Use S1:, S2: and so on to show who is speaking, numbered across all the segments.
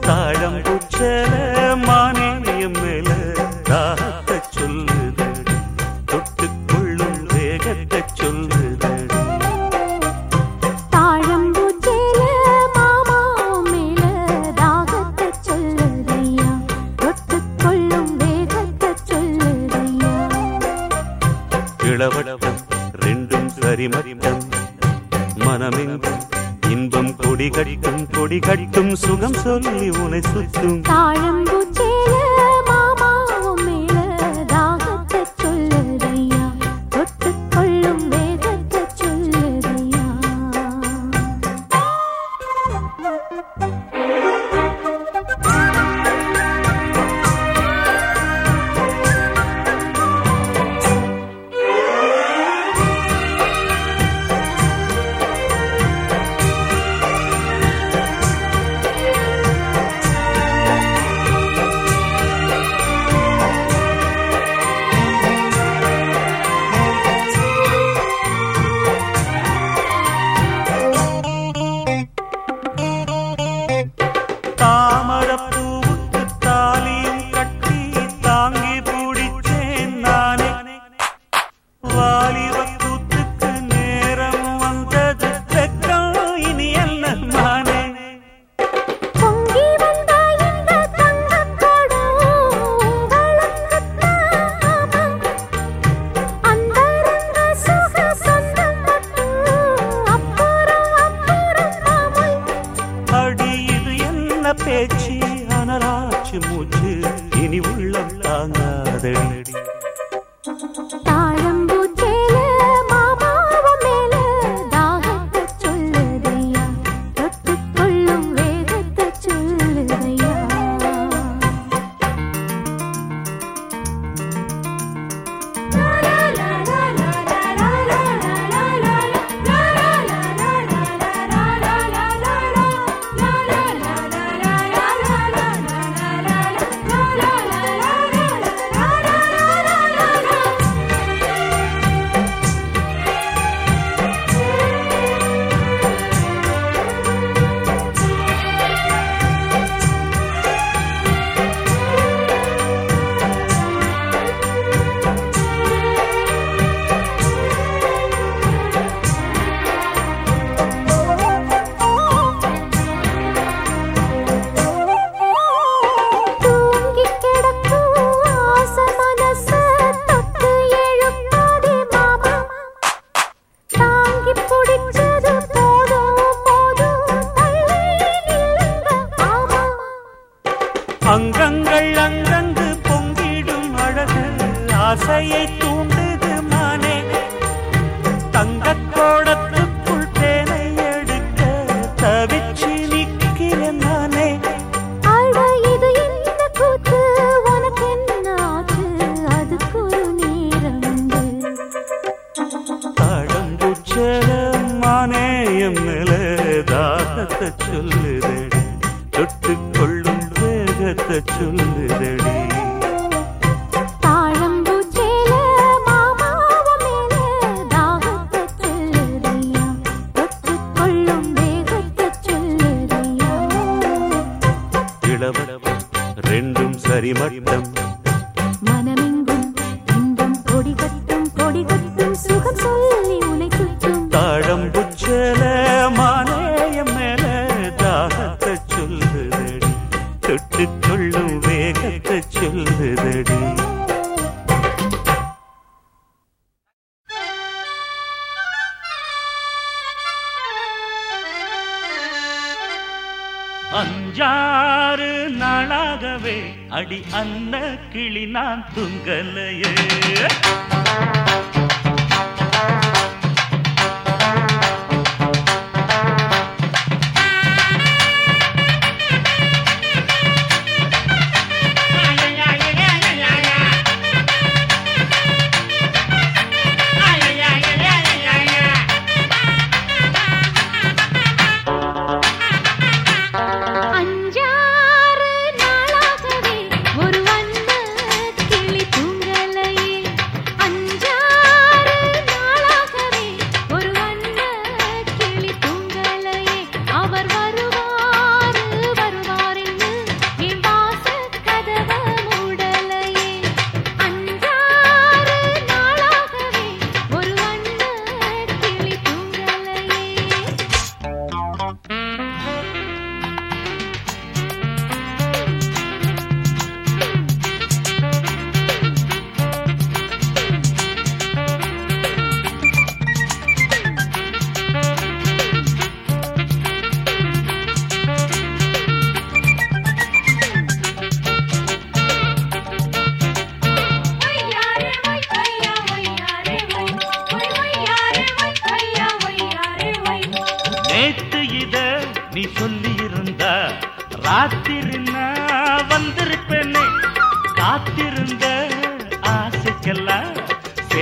S1: தாழம் புற்றன. கொடி கட்டும் சுகம் சொல்லி உனை சுற்றும் தாழம் பேச்சு அனராச்சு மூச்சு. இனி உள்ளம் தாங்காதடி.
S2: பிடிச்ச சொல்லி
S1: அடி அன்ன கிளி நான் துங்கலையே.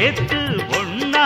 S3: சேர்த்து ஒன்னா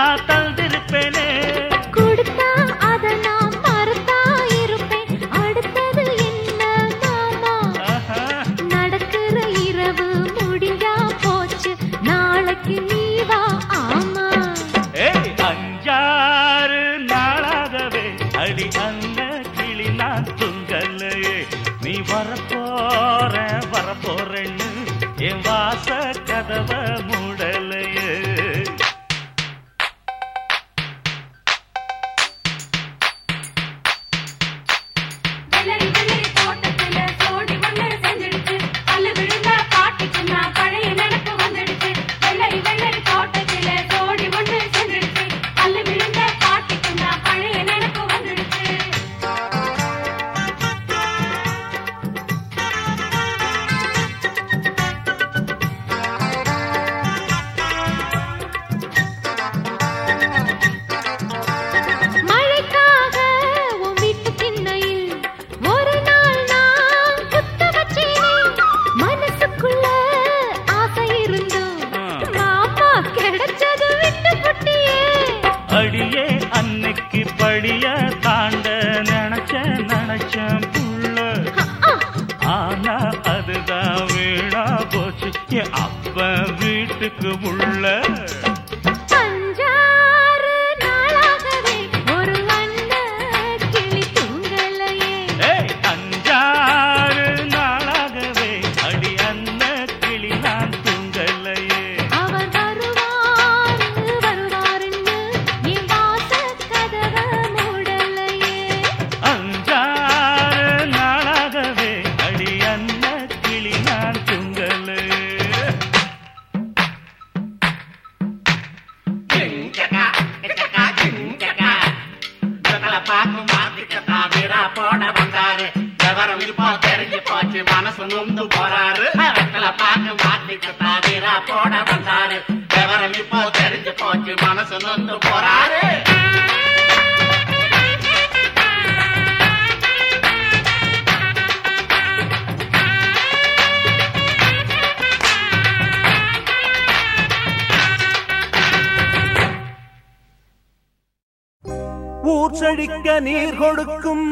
S3: ஊர் நீர் கொடுக்கும்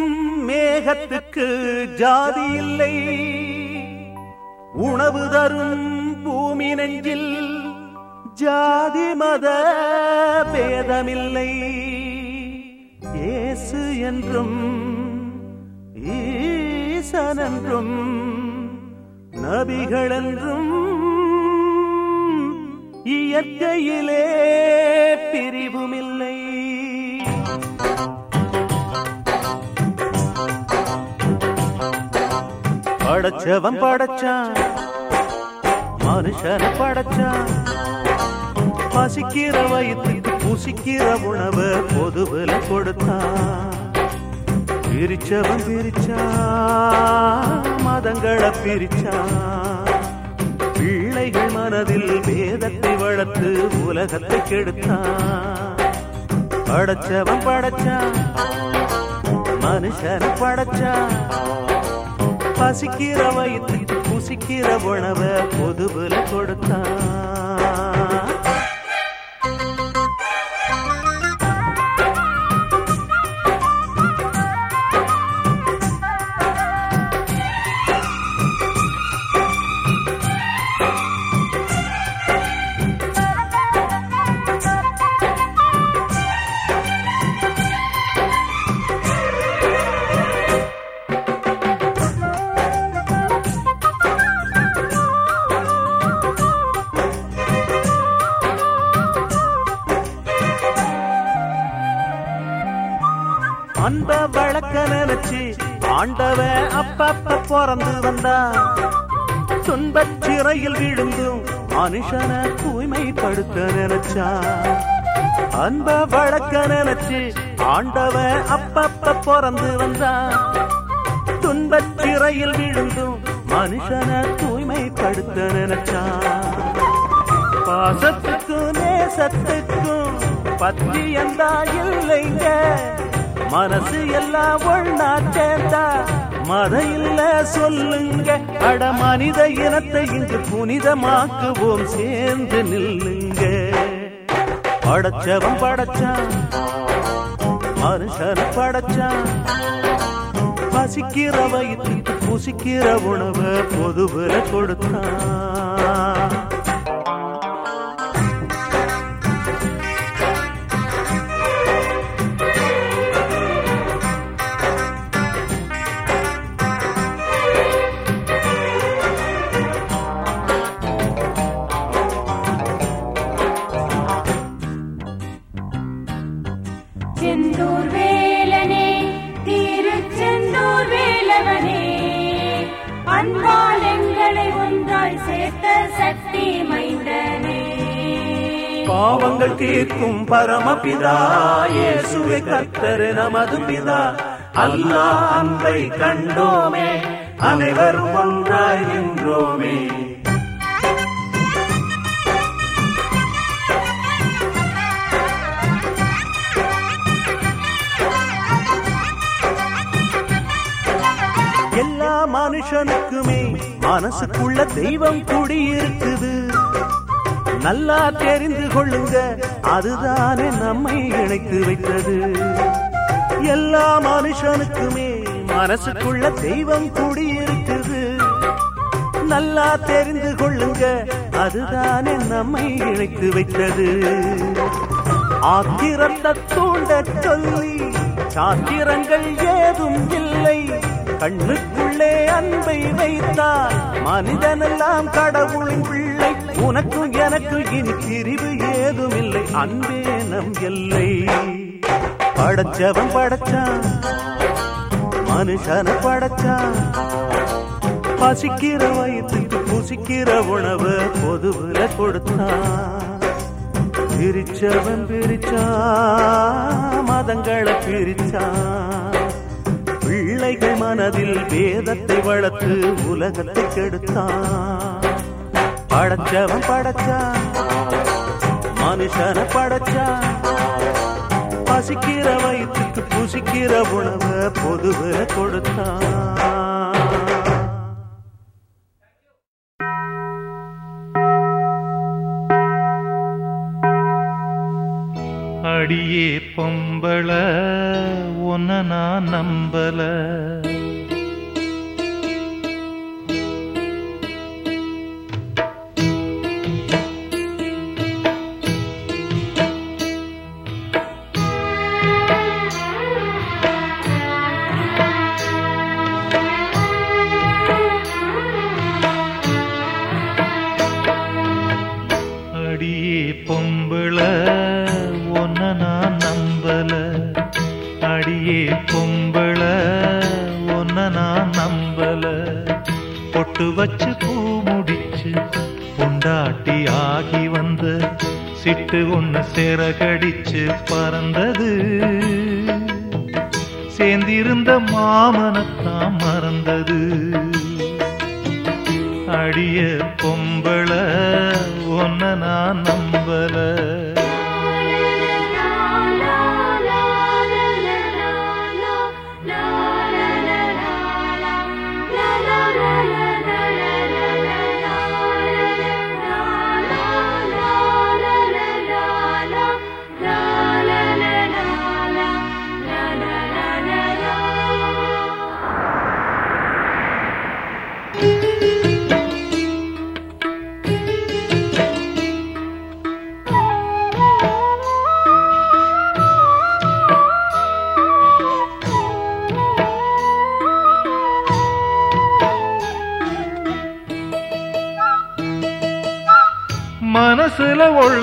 S3: மேகத்துக்கு ஜாதி இல்லை. உணவு தரும் பூமி நெஞ்சில் ஜாதி மத பேதமில்லை. இயேசு என்றும் ஈசன் என்றும் நபிகள் என்றும் இயற்கையிலே பிரிவுமில்லை. படைச்சவன் படைச்சான். மனுஷனை படைச்சான். பசிக்கிற வயிற்றுக்கு புசிக்கிற உணவை பொதுவில் கொடுத்தான். பிரிச்சவன் பிரிச்சான் மதங்களை பிரிச்சான். பிள்ளைகள் மனதில் வேதத்தை வளர்த்து உலகத்தை கெடுத்தான். படைச்சவன் படைச்சான் மனுஷனை படைச்சான். பசிக்கிற வயிற்று புசிக்கிற உணவை பொதுவில் கொடுத்தான் பாப்பா பிறந்து வந்தா. துன்பச் சிறையில் விழுந்தும் மனுஷனை தூய்மைப்படுத்த நினைச்சா. அன்ப வழக்க நினைச்சு ஆண்டவன் அப்பப்ப பிறந்து வந்தா. துன்பச் சிறையில் விழுந்தும் மனுஷனை தூய்மைப்படுத்த நினைச்சா. பாசத்துக்கும் நேசத்துக்கும் பத்தியந்தா இல்லைங்க. மனசு எல்லாம் ஒண்ணா சேர்ந்தா மத இல்ல சொல்லுங்க. அட மனித இனத்தை இங்கு புனிதமாக்குவோம். சேர்ந்து நில்லுங்க. படைச்சவன் படைச்சான். மனுஷன் படைச்சான். பசிக்கிற வயிற்று புசிக்கிற உணவை பொதுவில் கொடுத்தான். பரமபிதா இயேசுவே கர்த்தர் நமது பிதா. அல்லா அன்பை கண்டோமே அனைவரும் ஒன்றாய் நின்றோமே. எல்லா மனுஷனுக்குமே மனசுக்குள்ள தெய்வம் குடியிருக்குது. நல்லா தெரிந்து கொள்ளுங்க. அதுதானே நம்மை இணைத்து வைத்தது. எல்லா மனுஷனுக்குமே மனசுக்குள்ள தெய்வம் குடியிருக்குது நல்லா தெரிந்து கொள்ளுங்க. அதுதானே நம்மை இணைத்து வைத்தது. ஆத்திரத்தை தூண்ட சொல்லி சாத்திரங்கள் ஏதும் இல்லை. கண்ணுக்குள்ளே அன்பை வைத்தால் மனிதனெல்லாம் கடவுளின் பிள்ளை உனக்கும் எனக்கு இனி பிரிவு ஏதும் இல்லை அன்பே நம் எல்லை. படைச்சவன் படைச்சான். மனுஷனை படைச்சான். பசிக்கிற வயிற்றுக்கு புசிக்கிற உணவு பொதுவில் கொடுத்தான். பிரிச்சவன் பிரிச்சான். மதங்களை பிரிச்சான். பிள்ளைகள் மனதில் வேதத்தை வளர்த்து உலகத்தை கெடுத்தான். படைச்சவன் படைச்சான். மனுஷனை படைச்சான். பசிக்கிற வயிற்றுக்கு புசிக்கிற உணவை பொதுவை கொடுத்தான்.
S4: அடியே பொம்பள உன்ன நான் நம்பல. பொட்டு வச்சு பூ முடிச்சு பொண்டாட்டி ஆகி வந்த சிட்டு ஒண்ணு சிறகடிச்சு பறந்தது. சேர்ந்திருந்த மாமனத்தான் மறந்தது. அடிய பொம்பள ஒன்ன நான் நம்பலை.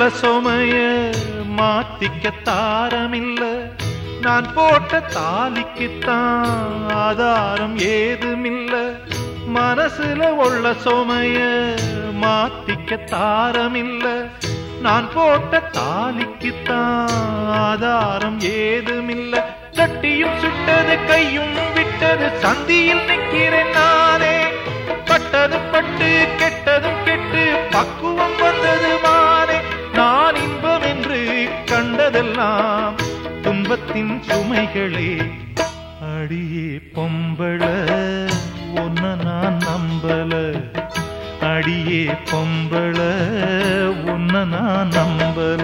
S4: சுமைய மாத்திக்க தாரமில்ல. நான் போட்ட தாலிக்குத்தான் ஆதாரம் ஏதுமில்ல. மனசுல உள்ள சுமைய மாத்திக்க தாரமில்ல. நான் போட்ட தாலிக்குத்தான் ஆதாரம் ஏதுமில்ல. கட்டியும் சுட்டது கையும் விட்டது சந்தியில் நிற்கிறேன் நானே. பட்டது பட்டு கெட்டதும் கெட்டு பக்குவம் வந்தது மா என்று துன்பத்தின் சுமைகளே. அடியே பொம்பள உன்ன நான் நம்பல. அடியே பொம்பள உன்ன நான் நம்பல.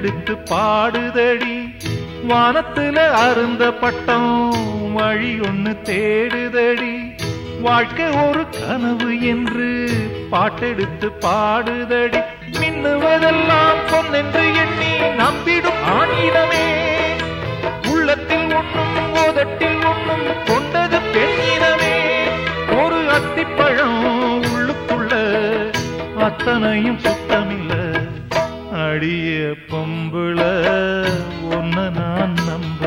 S4: எடுத்து பாடுதடி. வானத்துல அருந்த பட்டம் வழி ஒண்ணு தேடுதடி. வாழ்க்கை ஒரு கனவு என்று பாட்டெடுத்து பாடுதடி. மின்னுவதெல்லாம் பொன்னென்று எண்ணி நம்பிடும் ஆணிடமே உள்ளத்தில் ஒண்ணும் போதட்டில் ஒண்ணும் கொண்டது பெண்ணிடமே ஒரு அத்திப்பழம் உள்ளுக்குள்ள அத்தனையும் அடிய பொம்புள ஒன்ன நான் நம்ப